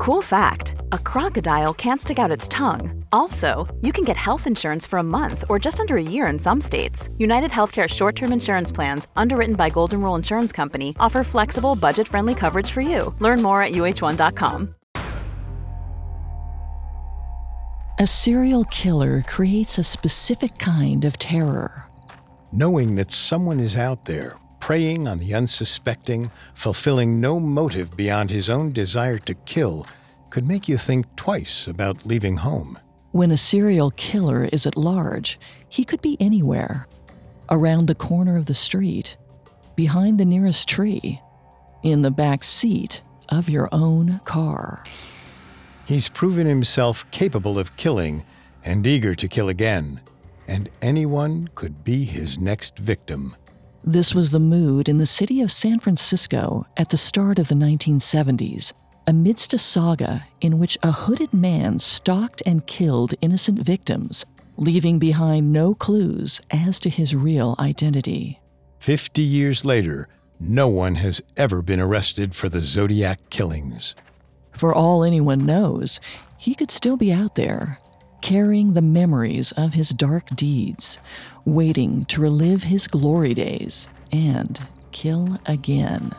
Cool fact a crocodile can't stick out its tongue. Also, you can get health insurance for a month or just under a year in some states. United Healthcare short term insurance plans, underwritten by Golden Rule Insurance Company, offer flexible, budget friendly coverage for you. Learn more at uh1.com. A serial killer creates a specific kind of terror. Knowing that someone is out there, preying on the unsuspecting, fulfilling no motive beyond his own desire to kill, could make you think twice about leaving home. When a serial killer is at large, he could be anywhere around the corner of the street, behind the nearest tree, in the back seat of your own car. He's proven himself capable of killing and eager to kill again, and anyone could be his next victim. This was the mood in the city of San Francisco at the start of the 1970s, amidst a saga in which a hooded man stalked and killed innocent victims, leaving behind no clues as to his real identity. Fifty years later, no one has ever been arrested for the Zodiac killings. For all anyone knows, he could still be out there, carrying the memories of his dark deeds, waiting to relive his glory days and kill again.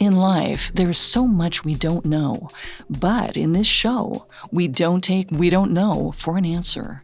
In life, there's so much we don't know, but in this show, we don't take we don't know for an answer.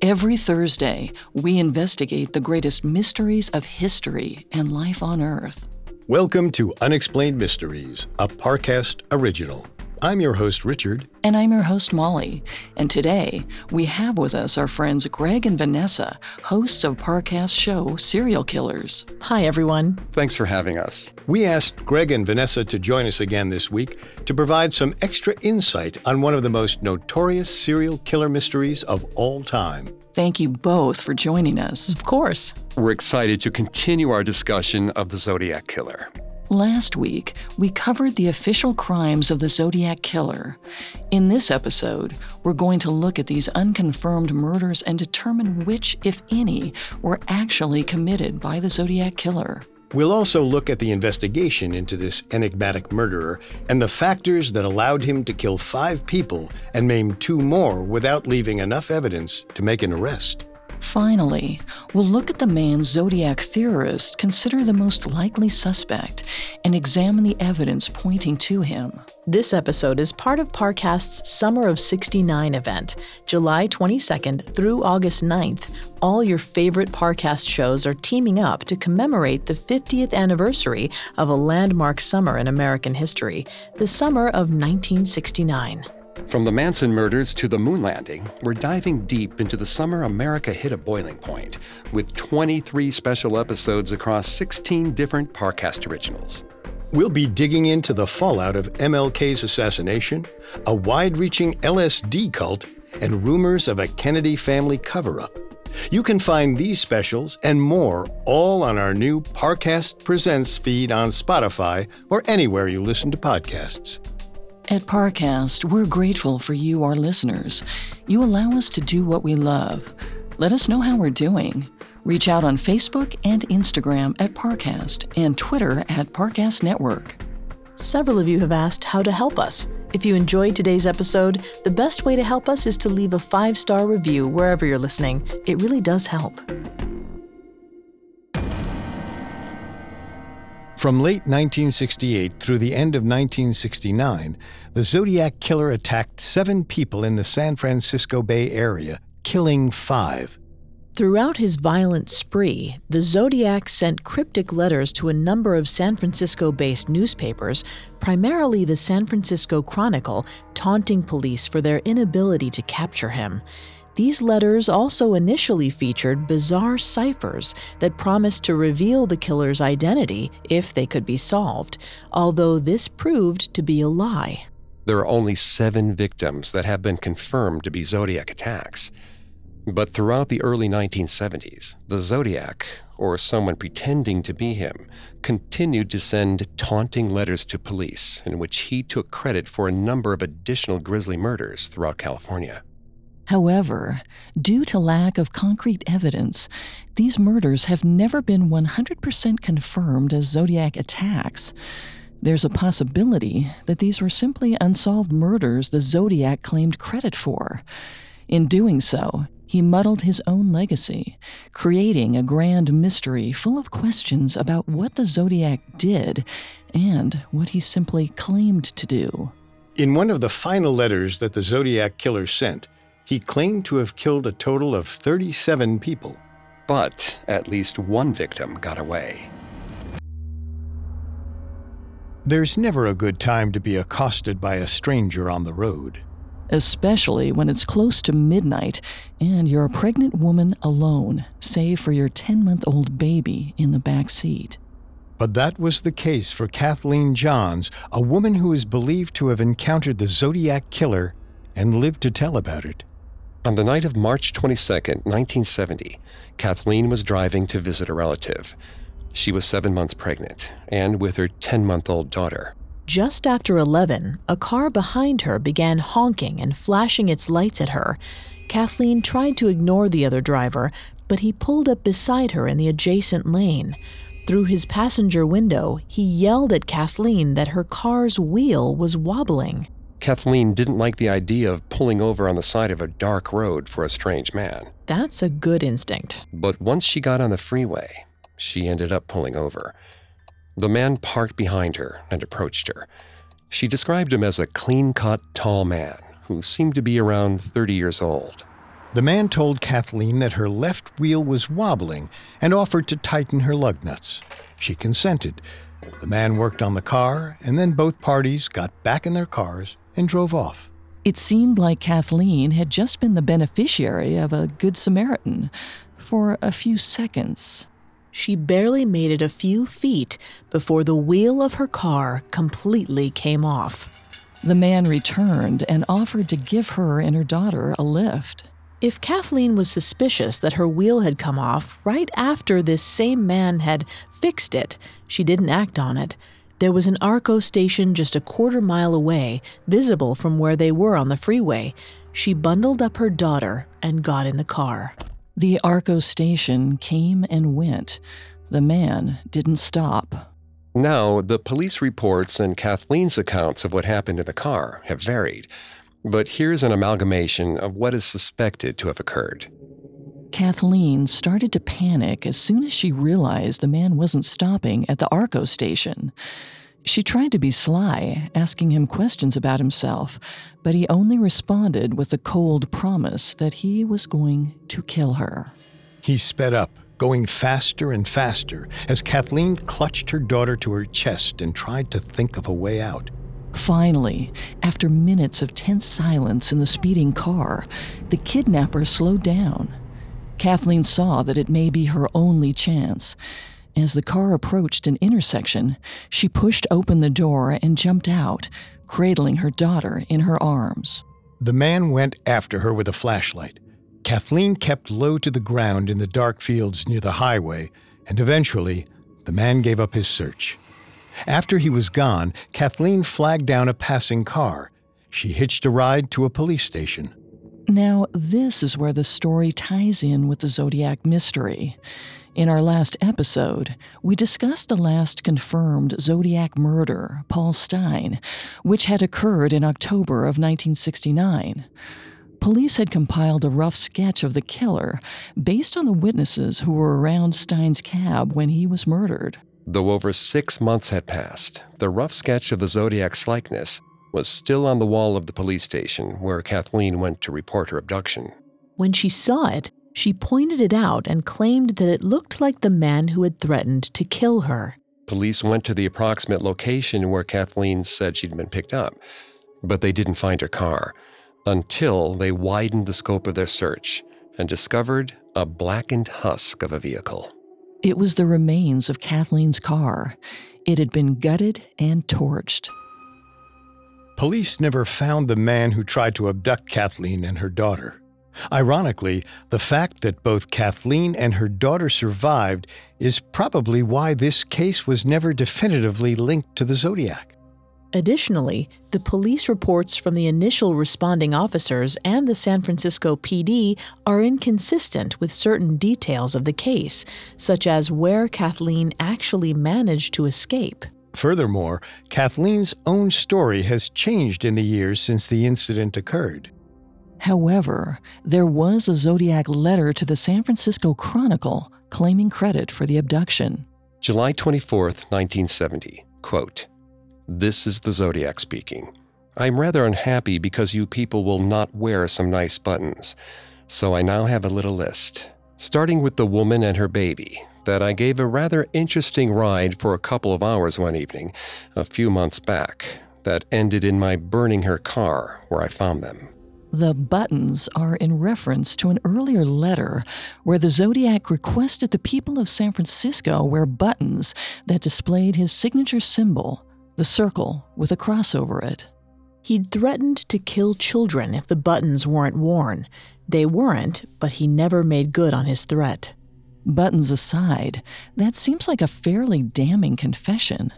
Every Thursday, we investigate the greatest mysteries of history and life on Earth. Welcome to Unexplained Mysteries, a Parcast original. I'm your host, Richard. And I'm your host, Molly. And today, we have with us our friends Greg and Vanessa, hosts of Parcast show Serial Killers. Hi, everyone. Thanks for having us. We asked Greg and Vanessa to join us again this week to provide some extra insight on one of the most notorious serial killer mysteries of all time. Thank you both for joining us. Of course. We're excited to continue our discussion of the Zodiac Killer. Last week, we covered the official crimes of the Zodiac Killer. In this episode, we're going to look at these unconfirmed murders and determine which, if any, were actually committed by the Zodiac Killer. We'll also look at the investigation into this enigmatic murderer and the factors that allowed him to kill five people and maim two more without leaving enough evidence to make an arrest. Finally, we'll look at the man Zodiac theorists consider the most likely suspect and examine the evidence pointing to him. This episode is part of Parcast's Summer of 69 event, July 22nd through August 9th. All your favorite Parcast shows are teaming up to commemorate the 50th anniversary of a landmark summer in American history, the summer of 1969. From the Manson murders to the moon landing, we're diving deep into the summer America hit a boiling point with 23 special episodes across 16 different Parcast originals. We'll be digging into the fallout of MLK's assassination, a wide reaching LSD cult, and rumors of a Kennedy family cover up. You can find these specials and more all on our new Parcast Presents feed on Spotify or anywhere you listen to podcasts. At Parcast, we're grateful for you, our listeners. You allow us to do what we love. Let us know how we're doing. Reach out on Facebook and Instagram at Parcast and Twitter at Parcast Network. Several of you have asked how to help us. If you enjoyed today's episode, the best way to help us is to leave a five star review wherever you're listening. It really does help. From late 1968 through the end of 1969, the Zodiac Killer attacked seven people in the San Francisco Bay Area, killing five. Throughout his violent spree, the Zodiac sent cryptic letters to a number of San Francisco based newspapers, primarily the San Francisco Chronicle, taunting police for their inability to capture him. These letters also initially featured bizarre ciphers that promised to reveal the killer's identity if they could be solved, although this proved to be a lie. There are only seven victims that have been confirmed to be Zodiac attacks. But throughout the early 1970s, the Zodiac, or someone pretending to be him, continued to send taunting letters to police in which he took credit for a number of additional grisly murders throughout California. However, due to lack of concrete evidence, these murders have never been 100% confirmed as Zodiac attacks. There's a possibility that these were simply unsolved murders the Zodiac claimed credit for. In doing so, he muddled his own legacy, creating a grand mystery full of questions about what the Zodiac did and what he simply claimed to do. In one of the final letters that the Zodiac killer sent, he claimed to have killed a total of 37 people. But at least one victim got away. There's never a good time to be accosted by a stranger on the road especially when it's close to midnight and you're a pregnant woman alone, save for your 10 month old baby in the back seat. But that was the case for Kathleen Johns, a woman who is believed to have encountered the Zodiac killer and lived to tell about it. On the night of March 22, 1970, Kathleen was driving to visit a relative. She was seven months pregnant and with her 10 month old daughter. Just after 11, a car behind her began honking and flashing its lights at her. Kathleen tried to ignore the other driver, but he pulled up beside her in the adjacent lane. Through his passenger window, he yelled at Kathleen that her car's wheel was wobbling. Kathleen didn't like the idea of pulling over on the side of a dark road for a strange man. That's a good instinct. But once she got on the freeway, she ended up pulling over. The man parked behind her and approached her. She described him as a clean cut, tall man who seemed to be around 30 years old. The man told Kathleen that her left wheel was wobbling and offered to tighten her lug nuts. She consented. The man worked on the car, and then both parties got back in their cars and drove off. It seemed like Kathleen had just been the beneficiary of a Good Samaritan for a few seconds. She barely made it a few feet before the wheel of her car completely came off. The man returned and offered to give her and her daughter a lift. If Kathleen was suspicious that her wheel had come off right after this same man had fixed it, she didn't act on it. There was an Arco station just a quarter mile away, visible from where they were on the freeway. She bundled up her daughter and got in the car. The Arco station came and went. The man didn't stop. Now, the police reports and Kathleen's accounts of what happened in the car have varied, but here's an amalgamation of what is suspected to have occurred. Kathleen started to panic as soon as she realized the man wasn't stopping at the Arco station. She tried to be sly, asking him questions about himself, but he only responded with a cold promise that he was going to kill her. He sped up, going faster and faster, as Kathleen clutched her daughter to her chest and tried to think of a way out. Finally, after minutes of tense silence in the speeding car, the kidnapper slowed down. Kathleen saw that it may be her only chance. As the car approached an intersection, she pushed open the door and jumped out, cradling her daughter in her arms. The man went after her with a flashlight. Kathleen kept low to the ground in the dark fields near the highway, and eventually, the man gave up his search. After he was gone, Kathleen flagged down a passing car. She hitched a ride to a police station. Now, this is where the story ties in with the Zodiac mystery. In our last episode, we discussed the last confirmed Zodiac murder, Paul Stine, which had occurred in October of 1969. Police had compiled a rough sketch of the killer based on the witnesses who were around Stine's cab when he was murdered. Though over six months had passed, the rough sketch of the Zodiac's likeness was still on the wall of the police station where Kathleen went to report her abduction. When she saw it, she pointed it out and claimed that it looked like the man who had threatened to kill her. Police went to the approximate location where Kathleen said she'd been picked up, but they didn't find her car until they widened the scope of their search and discovered a blackened husk of a vehicle. It was the remains of Kathleen's car. It had been gutted and torched. Police never found the man who tried to abduct Kathleen and her daughter. Ironically, the fact that both Kathleen and her daughter survived is probably why this case was never definitively linked to the Zodiac. Additionally, the police reports from the initial responding officers and the San Francisco PD are inconsistent with certain details of the case, such as where Kathleen actually managed to escape. Furthermore, Kathleen's own story has changed in the years since the incident occurred. However, there was a Zodiac letter to the San Francisco Chronicle claiming credit for the abduction. July 24, 1970. Quote, this is the Zodiac speaking. I'm rather unhappy because you people will not wear some nice buttons. So I now have a little list, starting with the woman and her baby, that I gave a rather interesting ride for a couple of hours one evening, a few months back, that ended in my burning her car where I found them. The buttons are in reference to an earlier letter where the Zodiac requested the people of San Francisco wear buttons that displayed his signature symbol, the circle with a cross over it. He'd threatened to kill children if the buttons weren't worn. They weren't, but he never made good on his threat. Buttons aside, that seems like a fairly damning confession.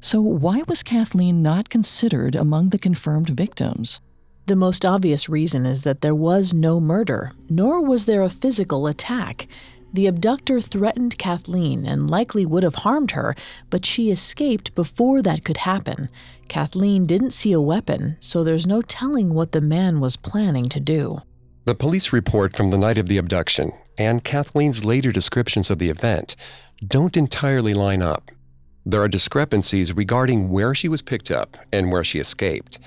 So, why was Kathleen not considered among the confirmed victims? The most obvious reason is that there was no murder, nor was there a physical attack. The abductor threatened Kathleen and likely would have harmed her, but she escaped before that could happen. Kathleen didn't see a weapon, so there's no telling what the man was planning to do. The police report from the night of the abduction and Kathleen's later descriptions of the event don't entirely line up. There are discrepancies regarding where she was picked up and where she escaped.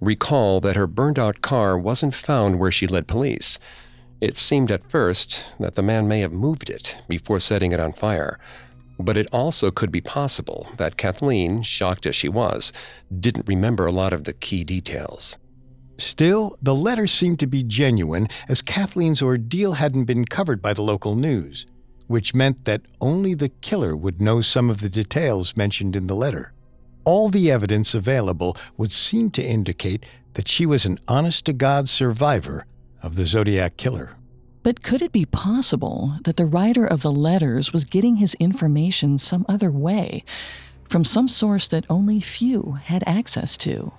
Recall that her burned out car wasn't found where she led police. It seemed at first that the man may have moved it before setting it on fire. But it also could be possible that Kathleen, shocked as she was, didn't remember a lot of the key details. Still, the letter seemed to be genuine as Kathleen's ordeal hadn't been covered by the local news, which meant that only the killer would know some of the details mentioned in the letter. All the evidence available would seem to indicate that she was an honest to God survivor of the Zodiac Killer. But could it be possible that the writer of the letters was getting his information some other way, from some source that only few had access to?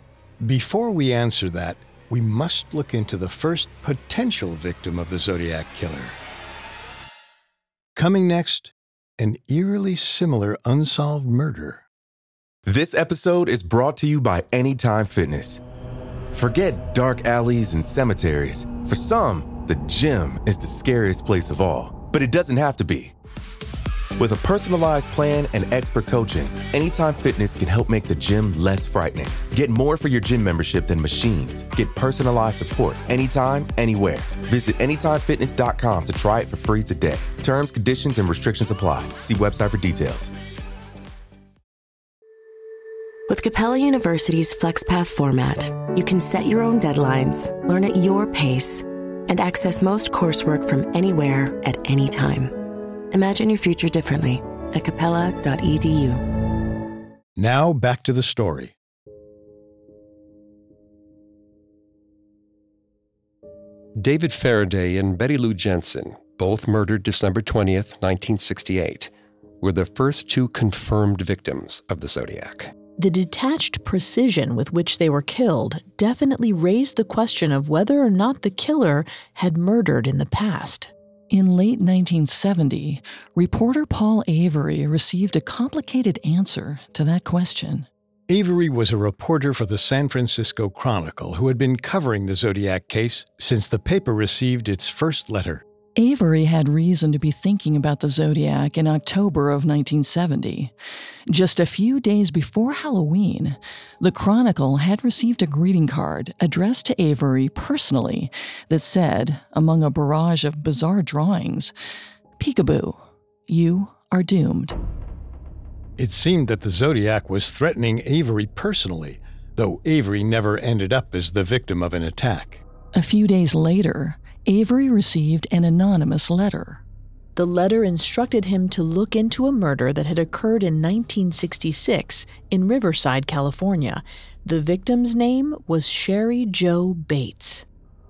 Before we answer that, we must look into the first potential victim of the Zodiac Killer. Coming next, an eerily similar unsolved murder. This episode is brought to you by Anytime Fitness. Forget dark alleys and cemeteries. For some, the gym is the scariest place of all, but it doesn't have to be. With a personalized plan and expert coaching, Anytime Fitness can help make the gym less frightening. Get more for your gym membership than machines. Get personalized support anytime, anywhere. Visit AnytimeFitness.com to try it for free today. Terms, conditions, and restrictions apply. See website for details. With Capella University's FlexPath format, you can set your own deadlines, learn at your pace, and access most coursework from anywhere at any time. Imagine your future differently at capella.edu. Now back to the story. David Faraday and Betty Lou Jensen, both murdered December 20th, 1968, were the first two confirmed victims of the Zodiac. The detached precision with which they were killed definitely raised the question of whether or not the killer had murdered in the past. In late 1970, reporter Paul Avery received a complicated answer to that question. Avery was a reporter for the San Francisco Chronicle who had been covering the Zodiac case since the paper received its first letter. Avery had reason to be thinking about the Zodiac in October of 1970. Just a few days before Halloween, the Chronicle had received a greeting card addressed to Avery personally that said, among a barrage of bizarre drawings, Peekaboo, you are doomed. It seemed that the Zodiac was threatening Avery personally, though Avery never ended up as the victim of an attack. A few days later, Avery received an anonymous letter. The letter instructed him to look into a murder that had occurred in 1966 in Riverside, California. The victim's name was Cheri Jo Bates.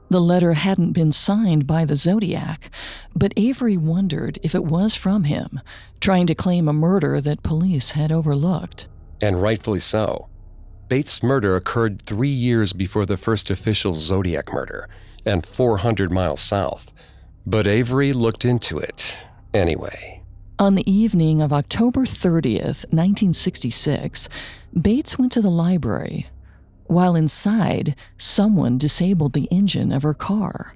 The letter hadn't been signed by the Zodiac, but Avery wondered if it was from him, trying to claim a murder that police had overlooked. And rightfully so. Bates' murder occurred three years before the first official Zodiac murder, and 400 miles south. But Avery looked into it anyway. On the evening of October 30th, 1966, Bates went to the library. While inside, someone disabled the engine of her car.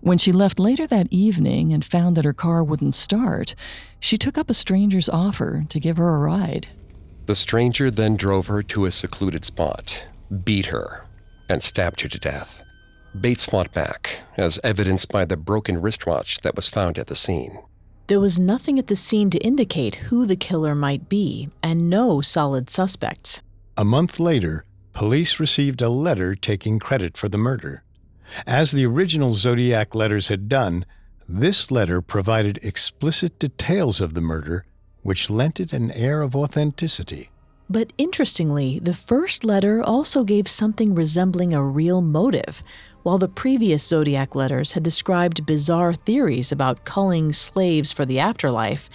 When she left later that evening and found that her car wouldn't start, she took up a stranger's offer to give her a ride. The stranger then drove her to a secluded spot, beat her, and stabbed her to death. Bates fought back, as evidenced by the broken wristwatch that was found at the scene. There was nothing at the scene to indicate who the killer might be, and no solid suspects. A month later, police received a letter taking credit for the murder. As the original Zodiac letters had done, this letter provided explicit details of the murder which lent it an air of authenticity. But interestingly, the first letter also gave something resembling a real motive, while the previous Zodiac letters had described bizarre theories about culling slaves for the afterlife.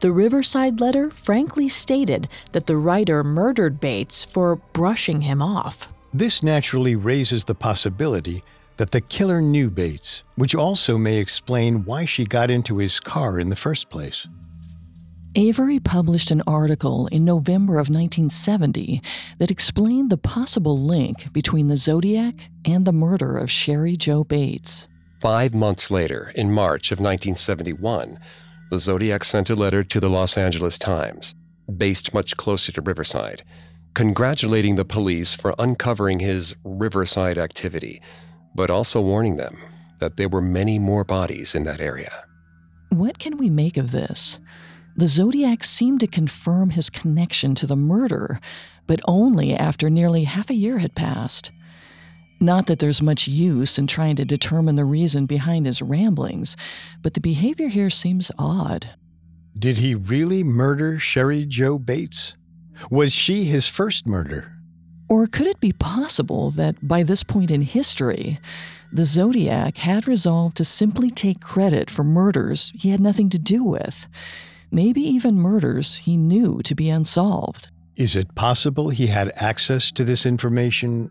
The Riverside letter frankly stated that the writer murdered Bates for brushing him off. This naturally raises the possibility that the killer knew Bates, which also may explain why she got into his car in the first place. Avery published an article in November of 1970 that explained the possible link between the Zodiac and the murder of Cheri Jo Bates. Five months later, in March of 1971, the Zodiac sent a letter to the Los Angeles Times, based much closer to Riverside, congratulating the police for uncovering his Riverside activity, but also warning them that there were many more bodies in that area. What can we make of this? The Zodiac seemed to confirm his connection to the murder, but only after nearly half a year had passed. Not that there's much use in trying to determine the reason behind his ramblings, but the behavior here seems odd. Did he really murder Cheri Jo Bates? Was she his first murder? Or could it be possible that by this point in history, the Zodiac had resolved to simply take credit for murders he had nothing to do with? Maybe even murders he knew to be unsolved. Is it possible he had access to this information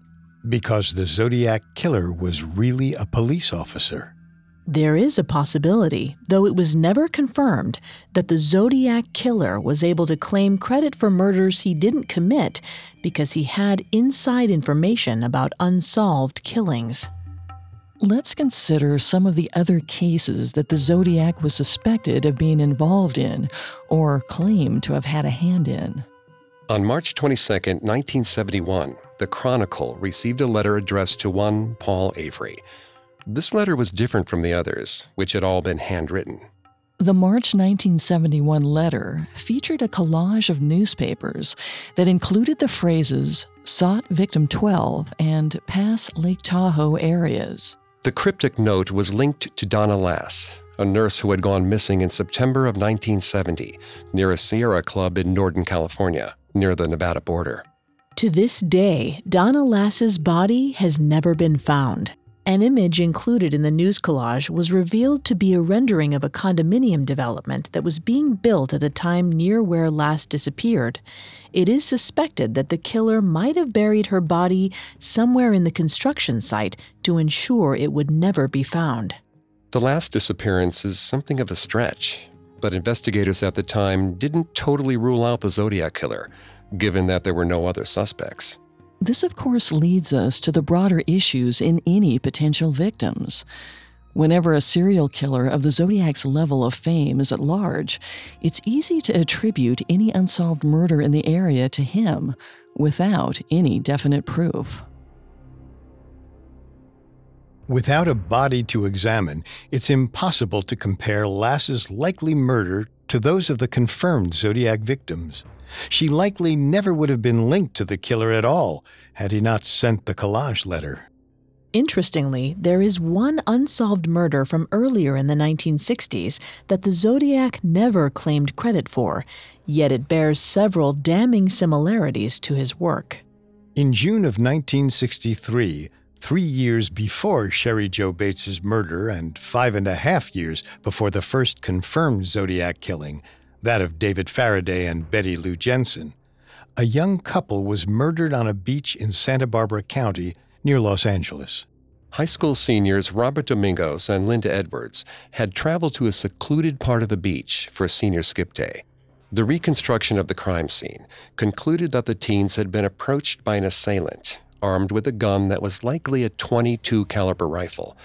because the Zodiac killer was really a police officer? There is a possibility, though it was never confirmed, that the Zodiac killer was able to claim credit for murders he didn't commit because he had inside information about unsolved killings. Let's consider some of the other cases that the Zodiac was suspected of being involved in or claimed to have had a hand in. On March 22, 1971, the Chronicle received a letter addressed to one Paul Avery. This letter was different from the others, which had all been handwritten. The March 1971 letter featured a collage of newspapers that included the phrases sought victim 12 and pass Lake Tahoe areas. The cryptic note was linked to Donna Lass, a nurse who had gone missing in September of 1970 near a Sierra club in Northern California, near the Nevada border. To this day, Donna Lass's body has never been found. An image included in the news collage was revealed to be a rendering of a condominium development that was being built at a time near where Lass disappeared. It is suspected that the killer might have buried her body somewhere in the construction site to ensure it would never be found. The last disappearance is something of a stretch, but investigators at the time didn't totally rule out the Zodiac killer, given that there were no other suspects. This, of course, leads us to the broader issues in any potential victims. Whenever a serial killer of the Zodiac's level of fame is at large, it's easy to attribute any unsolved murder in the area to him without any definite proof. Without a body to examine, it's impossible to compare Lass's likely murder to those of the confirmed Zodiac victims. She likely never would have been linked to the killer at all had he not sent the collage letter. Interestingly, there is one unsolved murder from earlier in the 1960s that the Zodiac never claimed credit for, yet it bears several damning similarities to his work. In June of 1963, three years before Cheri Jo Bates's murder and five and a half years before the first confirmed Zodiac killing, that of David Faraday and Betty Lou Jensen, a young couple was murdered on a beach in Santa Barbara County near Los Angeles. High school seniors Robert Domingos and Linda Edwards had traveled to a secluded part of the beach for a senior skip day. The reconstruction of the crime scene concluded that the teens had been approached by an assailant armed with a gun that was likely a 22 caliber rifle.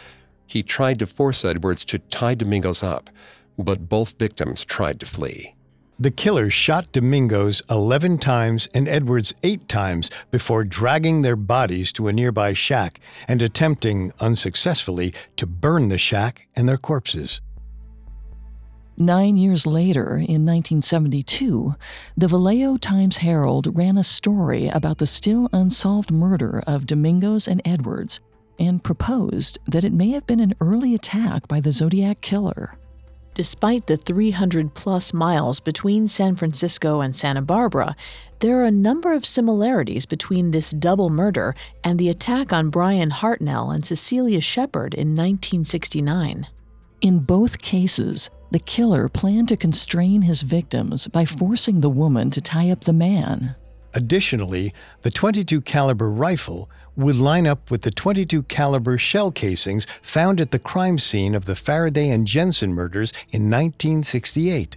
He tried to force Edwards to tie Domingos up, but both victims tried to flee. The killer shot Domingos 11 times and Edwards 8 times before dragging their bodies to a nearby shack and attempting, unsuccessfully, to burn the shack and their corpses. Nine years later, in 1972, the Vallejo Times Herald ran a story about the still unsolved murder of Domingos and Edwards and proposed that it may have been an early attack by the Zodiac Killer. Despite the 300 plus miles between San Francisco and Santa Barbara, there are a number of similarities between this double murder and the attack on Bryan Hartnell and Cecelia Shepard in 1969. In both cases, the killer planned to constrain his victims by forcing the woman to tie up the man. Additionally, the 22 caliber rifle would line up with the 22 caliber shell casings found at the crime scene of the Faraday and Jensen murders in 1968.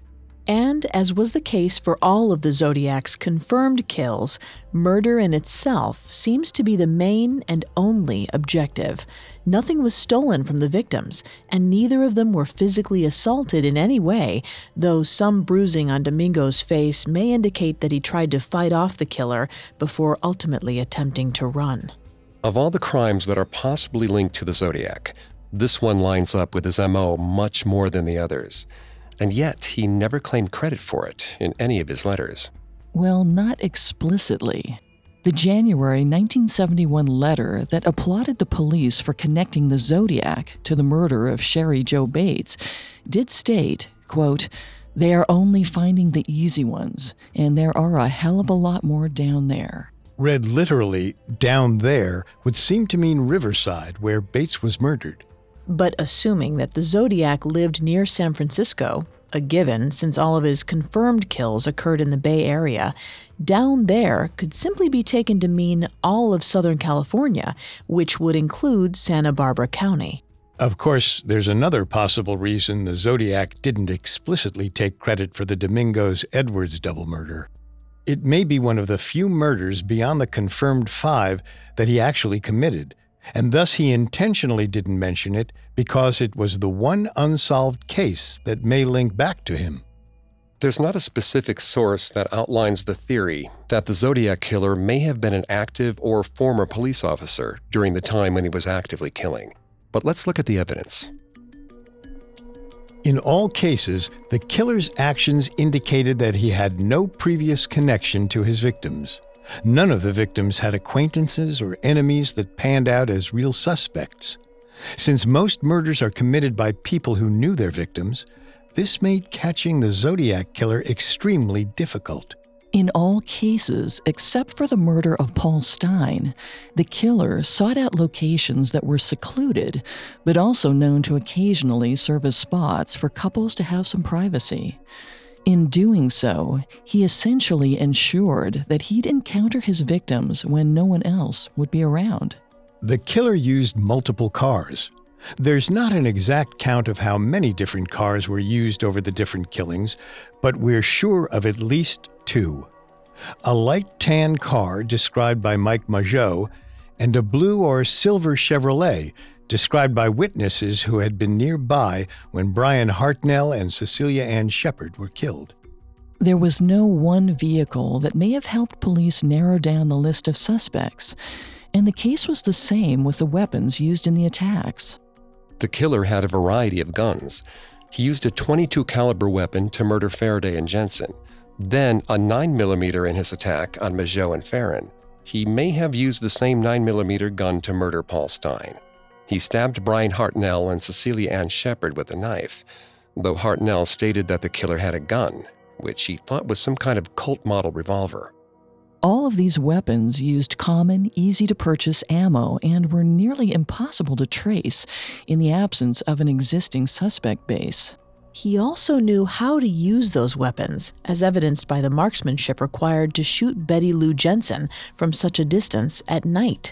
And as was the case for all of the Zodiac's confirmed kills, murder in itself seems to be the main and only objective. Nothing was stolen from the victims, and neither of them were physically assaulted in any way, though some bruising on Domingo's face may indicate that he tried to fight off the killer before ultimately attempting to run. Of all the crimes that are possibly linked to the Zodiac, this one lines up with his MO much more than the others and yet he never claimed credit for it in any of his letters. Well, not explicitly. The January 1971 letter that applauded the police for connecting the Zodiac to the murder of Cheri Jo Bates did state, quote, they are only finding the easy ones, and there are a hell of a lot more down there. Read literally, down there would seem to mean Riverside, where Bates was murdered. But assuming that the Zodiac lived near San Francisco, a given since all of his confirmed kills occurred in the Bay Area, down there could simply be taken to mean all of Southern California, which would include Santa Barbara County. Of course, there's another possible reason the Zodiac didn't explicitly take credit for the Domingos Edwards double murder. It may be one of the few murders beyond the confirmed five that he actually committed, and thus he intentionally didn't mention it because it was the one unsolved case that may link back to him. There's not a specific source that outlines the theory that the Zodiac killer may have been an active or former police officer during the time when he was actively killing. But let's look at the evidence. In all cases, the killer's actions indicated that he had no previous connection to his victims. None of the victims had acquaintances or enemies that panned out as real suspects. Since most murders are committed by people who knew their victims, this made catching the Zodiac killer extremely difficult. In all cases, except for the murder of Paul Stine, the killer sought out locations that were secluded, but also known to occasionally serve as spots for couples to have some privacy. In doing so, he essentially ensured that he'd encounter his victims when no one else would be around. The killer used multiple cars. There's not an exact count of how many different cars were used over the different killings, but we're sure of at least two. A light tan car described by Mike Mageau, and a blue or silver Chevrolet described by witnesses who had been nearby when Bryan Hartnell and Cecelia Ann Shepard were killed. There was no one vehicle that may have helped police narrow down the list of suspects, and the case was the same with the weapons used in the attacks. The killer had a variety of guns. He used a 22 caliber weapon to murder Faraday and Jensen, then a 9mm in his attack on Mageau and Ferrin. He may have used the same 9mm gun to murder Paul Stine. He stabbed Bryan Hartnell and Cecelia Ann Shepard with a knife, though Hartnell stated that the killer had a gun which he thought was some kind of Colt model revolver. All of these weapons used common, easy to purchase ammo and were nearly impossible to trace in the absence of an existing suspect base. He also knew how to use those weapons, as evidenced by the marksmanship required to shoot Betty Lou Jensen from such a distance at night.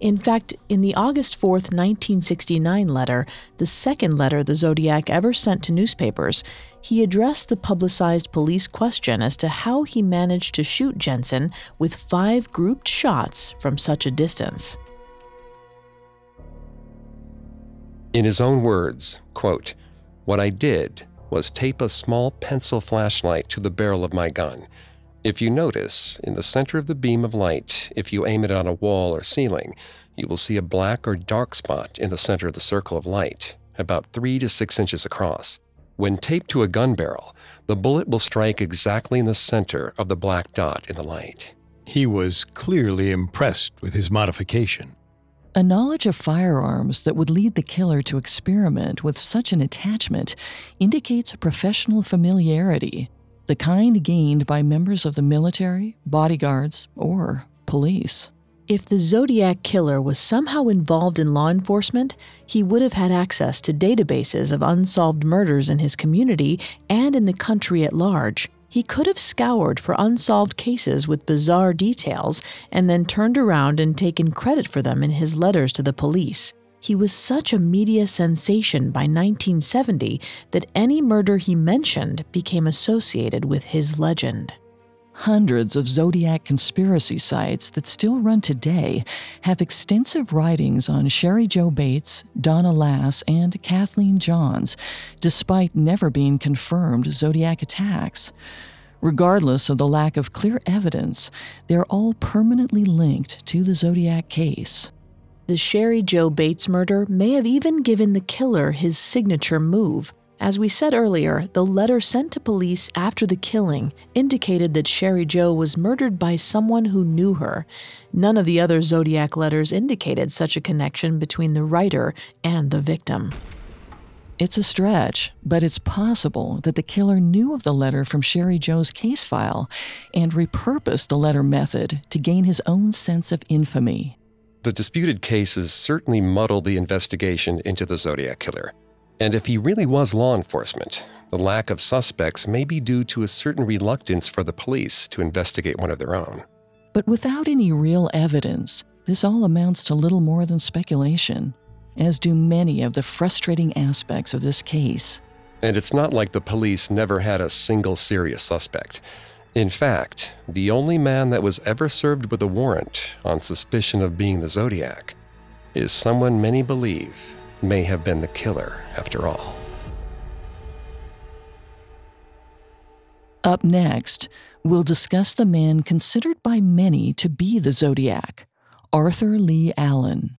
In fact, in the August 4, 1969 letter, the second letter the Zodiac ever sent to newspapers, he addressed the publicized police question as to how he managed to shoot Jensen with five grouped shots from such a distance. In his own words, quote, What I did was tape a small pencil flashlight to the barrel of my gun if you notice, in the center of the beam of light, if you aim it on a wall or ceiling, you will see a black or dark spot in the center of the circle of light, about three to six inches across. When taped to a gun barrel, the bullet will strike exactly in the center of the black dot in the light. He was clearly impressed with his modification. A knowledge of firearms that would lead the killer to experiment with such an attachment indicates a professional familiarity the kind gained by members of the military, bodyguards, or police. If the Zodiac killer was somehow involved in law enforcement, he would have had access to databases of unsolved murders in his community and in the country at large. He could have scoured for unsolved cases with bizarre details and then turned around and taken credit for them in his letters to the police. He was such a media sensation by 1970 that any murder he mentioned became associated with his legend. Hundreds of Zodiac conspiracy sites that still run today have extensive writings on Cheri Jo Bates, Donna Lass, and Kathleen Johns, despite never being confirmed Zodiac attacks. Regardless of the lack of clear evidence, they're all permanently linked to the Zodiac case. The Cheri Jo Bates murder may have even given the killer his signature move. As we said earlier, the letter sent to police after the killing indicated that Cheri Jo was murdered by someone who knew her. None of the other Zodiac letters indicated such a connection between the writer and the victim. It's a stretch, but it's possible that the killer knew of the letter from Cheri Jo's case file and repurposed the letter method to gain his own sense of infamy. The disputed cases certainly muddled the investigation into the Zodiac Killer. And if he really was law enforcement, the lack of suspects may be due to a certain reluctance for the police to investigate one of their own. But without any real evidence, this all amounts to little more than speculation, as do many of the frustrating aspects of this case. And it's not like the police never had a single serious suspect. In fact, the only man that was ever served with a warrant on suspicion of being the Zodiac is someone many believe may have been the killer after all. Up next, we'll discuss the man considered by many to be the Zodiac, Arthur Leigh Allen.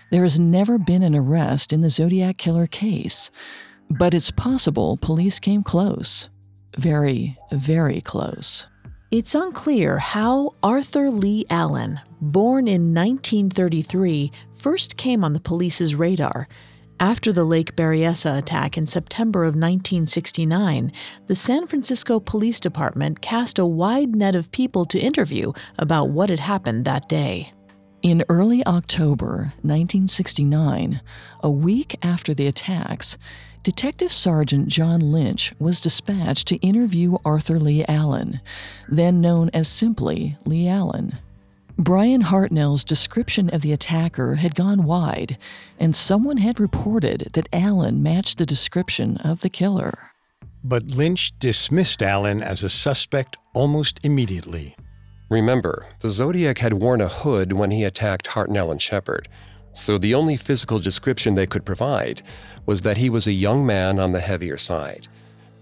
there has never been an arrest in the Zodiac Killer case. But it's possible police came close. Very, very close. It's unclear how Arthur Leigh Allen, born in 1933, first came on the police's radar. After the Lake Berryessa attack in September of 1969, the San Francisco Police Department cast a wide net of people to interview about what had happened that day. In early October 1969, a week after the attacks, Detective Sergeant John Lynch was dispatched to interview Arthur Leigh Allen, then known as simply Leigh Allen. Bryan Hartnell's description of the attacker had gone wide, and someone had reported that Allen matched the description of the killer. But Lynch dismissed Allen as a suspect almost immediately. Remember, the Zodiac had worn a hood when he attacked Hartnell and Shepard, so the only physical description they could provide was that he was a young man on the heavier side.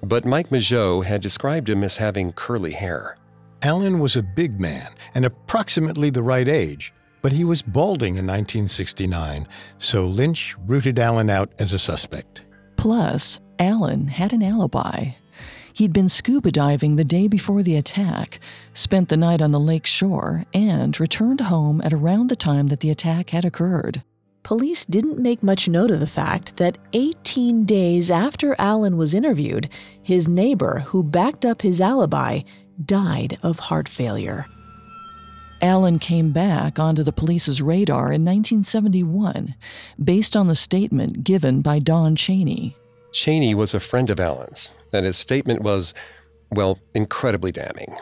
But Mike Mageau had described him as having curly hair. Allen was a big man and approximately the right age, but he was balding in 1969, so Lynch rooted Allen out as a suspect. Plus, Allen had an alibi. He'd been scuba diving the day before the attack, spent the night on the lake shore, and returned home at around the time that the attack had occurred. Police didn't make much note of the fact that 18 days after Allen was interviewed, his neighbor, who backed up his alibi, died of heart failure. Allen came back onto the police's radar in 1971 based on the statement given by Don Cheney. Cheney was a friend of Allen's, and his statement was, well, incredibly damning.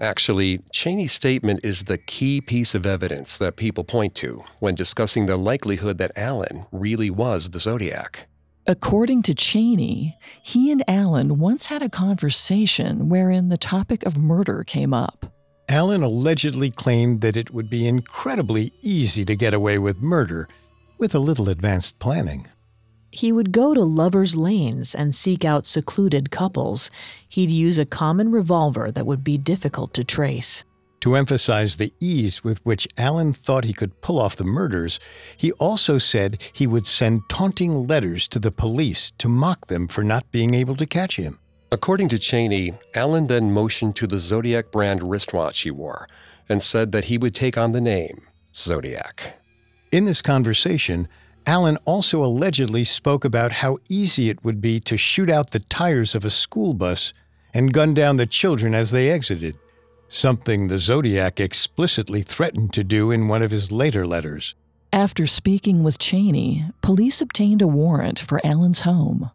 Actually, Cheney's statement is the key piece of evidence that people point to when discussing the likelihood that Allen really was the Zodiac. According to Cheney, he and Allen once had a conversation wherein the topic of murder came up. Allen allegedly claimed that it would be incredibly easy to get away with murder with a little advanced planning. He would go to lovers' lanes and seek out secluded couples. He'd use a common revolver that would be difficult to trace. To emphasize the ease with which Allen thought he could pull off the murders, he also said he would send taunting letters to the police to mock them for not being able to catch him. According to Cheney, Allen then motioned to the Zodiac brand wristwatch he wore and said that he would take on the name Zodiac. In this conversation, Allen also allegedly spoke about how easy it would be to shoot out the tires of a school bus and gun down the children as they exited something the Zodiac explicitly threatened to do in one of his later letters. After speaking with Cheney, police obtained a warrant for Allen's home.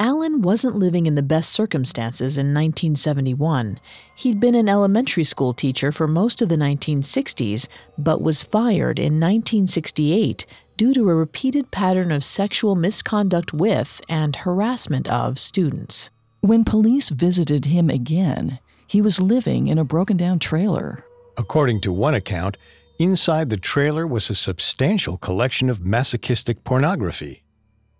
Allen wasn't living in the best circumstances in 1971. He'd been an elementary school teacher for most of the 1960s, but was fired in 1968 due to a repeated pattern of sexual misconduct with and harassment of students. When police visited him again, he was living in a broken down trailer. According to one account, inside the trailer was a substantial collection of masochistic pornography.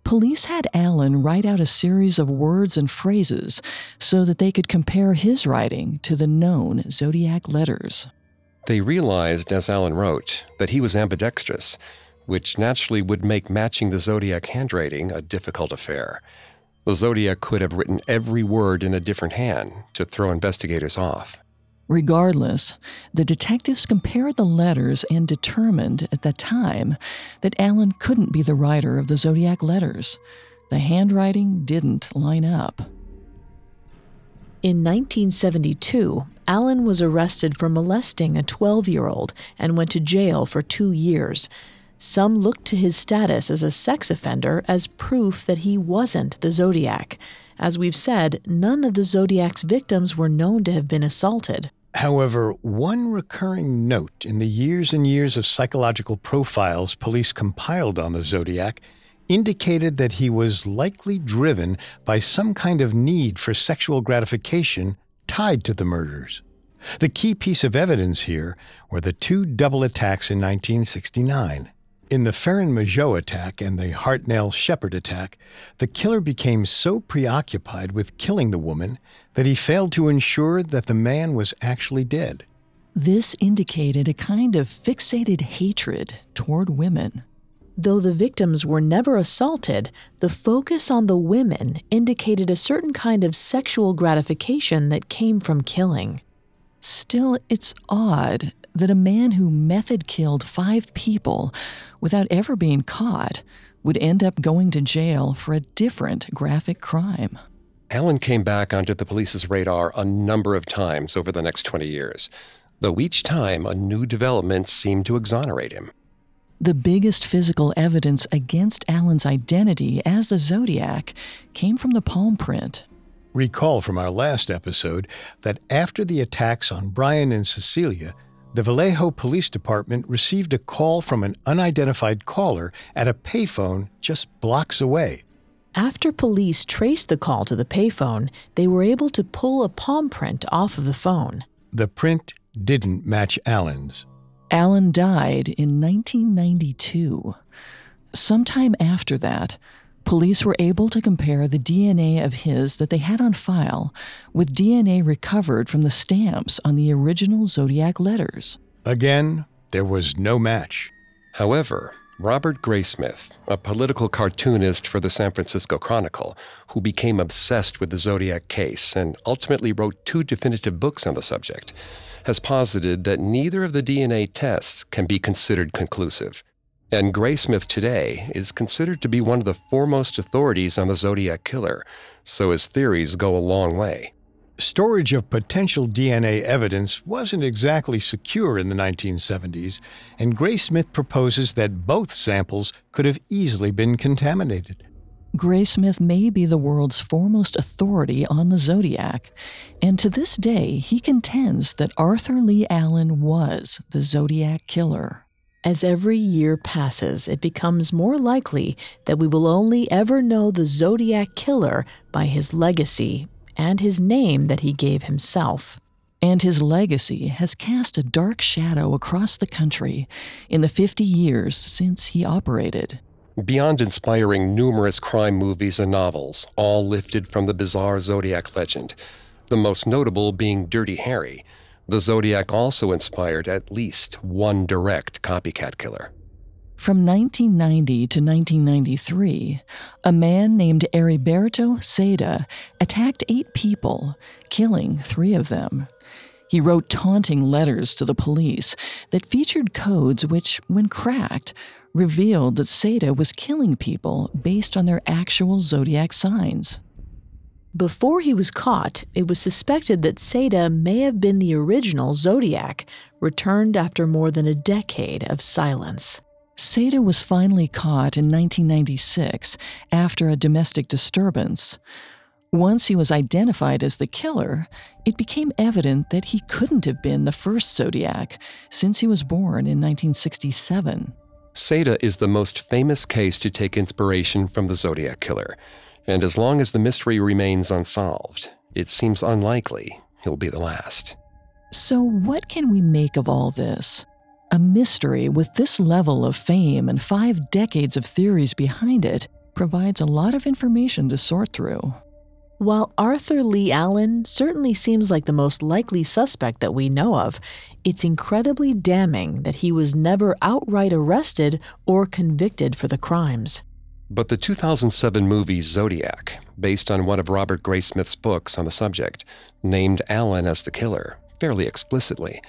Police had Allen write out a series of words and phrases so that they could compare his writing to the known zodiac letters. They realized, as Allen wrote, that he was ambidextrous, which naturally would make matching the zodiac handwriting a difficult affair. The Zodiac could have written every word in a different hand to throw investigators off. Regardless, the detectives compared the letters and determined at the time that Allen couldn't be the writer of the Zodiac letters. The handwriting didn't line up. In 1972, Allen was arrested for molesting a 12 year old and went to jail for two years. Some looked to his status as a sex offender as proof that he wasn't the Zodiac. As we've said, none of the Zodiac's victims were known to have been assaulted. However, one recurring note in the years and years of psychological profiles police compiled on the Zodiac indicated that he was likely driven by some kind of need for sexual gratification tied to the murders. The key piece of evidence here were the two double attacks in 1969. In the Ferrin Mageau attack and the Hartnell Shepard attack, the killer became so preoccupied with killing the woman that he failed to ensure that the man was actually dead. This indicated a kind of fixated hatred toward women. Though the victims were never assaulted, the focus on the women indicated a certain kind of sexual gratification that came from killing. Still, it's odd that a man who method killed five people without ever being caught would end up going to jail for a different graphic crime. Allen came back onto the police's radar a number of times over the next 20 years, though each time a new development seemed to exonerate him. The biggest physical evidence against Allen's identity as the Zodiac came from the palm print. Recall from our last episode that after the attacks on Bryan and Cecelia, the Vallejo Police Department received a call from an unidentified caller at a payphone just blocks away. After police traced the call to the payphone, they were able to pull a palm print off of the phone. The print didn't match Allen's. Allen died in 1992. Sometime after that, police were able to compare the DNA of his that they had on file with DNA recovered from the stamps on the original Zodiac letters. Again, there was no match. However, Robert Graysmith, a political cartoonist for the San Francisco Chronicle, who became obsessed with the Zodiac case and ultimately wrote two definitive books on the subject, has posited that neither of the DNA tests can be considered conclusive. And Graysmith today is considered to be one of the foremost authorities on the Zodiac killer, so his theories go a long way. Storage of potential DNA evidence wasn't exactly secure in the 1970s, and Graysmith proposes that both samples could have easily been contaminated. Graysmith may be the world's foremost authority on the Zodiac, and to this day he contends that Arthur Leigh Allen was the Zodiac killer. As every year passes, it becomes more likely that we will only ever know the Zodiac killer by his legacy and his name that he gave himself. And his legacy has cast a dark shadow across the country in the 50 years since he operated. Beyond inspiring numerous crime movies and novels, all lifted from the bizarre Zodiac legend, the most notable being Dirty Harry, the Zodiac also inspired at least one direct copycat killer. From 1990 to 1993, a man named Heriberto Seda attacked eight people, killing three of them. He wrote taunting letters to the police that featured codes which, when cracked, revealed that Seda was killing people based on their actual zodiac signs. Before he was caught, it was suspected that Seda may have been the original Zodiac, returned after more than a decade of silence. Seda was finally caught in 1996 after a domestic disturbance. Once he was identified as the killer, it became evident that he couldn't have been the first Zodiac since he was born in 1967. Seda is the most famous case to take inspiration from the Zodiac Killer, and as long as the mystery remains unsolved, it seems unlikely he'll be the last. So, what can we make of all this? A mystery with this level of fame and five decades of theories behind it provides a lot of information to sort through. While Arthur Leigh Allen certainly seems like the most likely suspect that we know of, it's incredibly damning that he was never outright arrested or convicted for the crimes. But the 2007 movie Zodiac, based on one of Robert Graysmith's books on the subject, named Allen as the killer, fairly explicitly.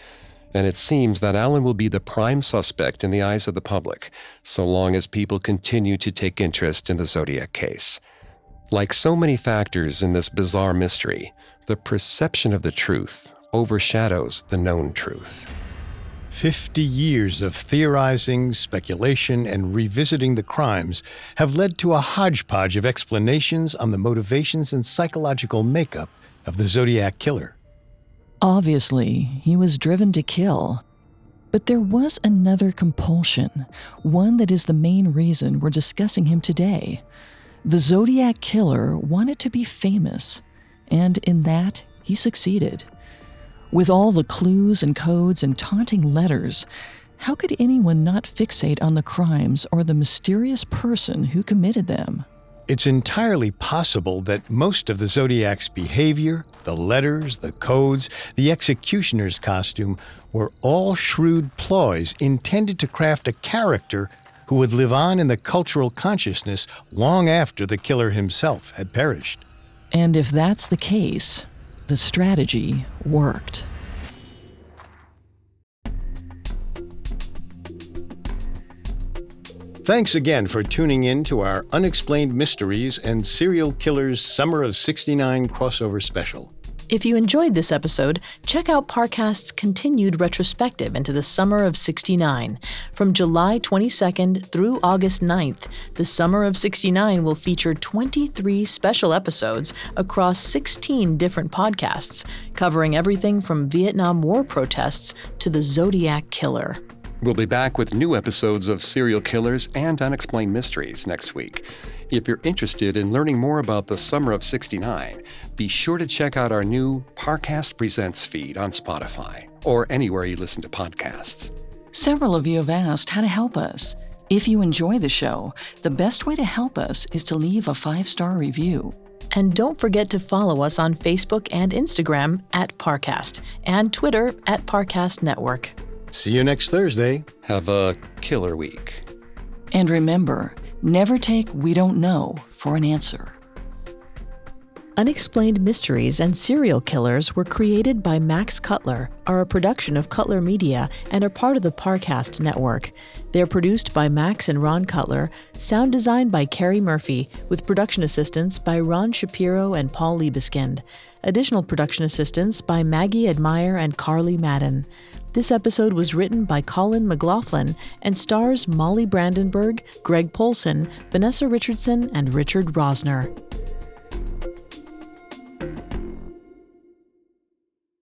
And it seems that Allen will be the prime suspect in the eyes of the public, so long as people continue to take interest in the Zodiac case. Like so many factors in this bizarre mystery, the perception of the truth overshadows the known truth. 50 years of theorizing, speculation, and revisiting the crimes have led to a hodgepodge of explanations on the motivations and psychological makeup of the Zodiac Killer. Obviously, he was driven to kill. But there was another compulsion, one that is the main reason we're discussing him today. The Zodiac Killer wanted to be famous, and in that, he succeeded. With all the clues and codes and taunting letters, how could anyone not fixate on the crimes or the mysterious person who committed them? It's entirely possible that most of the Zodiac's behavior, the letters, the codes, the executioner's costume, were all shrewd ploys intended to craft a character who would live on in the cultural consciousness long after the killer himself had perished. And if that's the case, the strategy worked. Thanks again for tuning in to our Unexplained Mysteries and Serial Killers Summer of 69 crossover special. If you enjoyed this episode, check out Parcast's continued retrospective into the summer of 69. From July 22nd through August 9th, the summer of 69 will feature 23 special episodes across 16 different podcasts, covering everything from Vietnam War protests to the Zodiac Killer. We'll be back with new episodes of Serial Killers and Unexplained Mysteries next week. If you're interested in learning more about the summer of 69, be sure to check out our new Parcast Presents feed on Spotify or anywhere you listen to podcasts. Several of you have asked how to help us. If you enjoy the show, the best way to help us is to leave a five star review. And don't forget to follow us on Facebook and Instagram at Parcast and Twitter at Parcast Network. See you next Thursday. Have a killer week. And remember, never take we don't know for an answer. Unexplained Mysteries and Serial Killers were created by Max Cutler, are a production of Cutler Media, and are part of the Parcast network. They're produced by Max and Ron Cutler, sound designed by Carrie Murphy, with production assistance by Ron Shapiro and Paul Liebeskind. Additional production assistance by Maggie Admire and Carly Madden. This episode was written by Colin McLaughlin and stars Molly Brandenburg, Greg Polcyn, Vanessa Richardson, and Richard Rosner.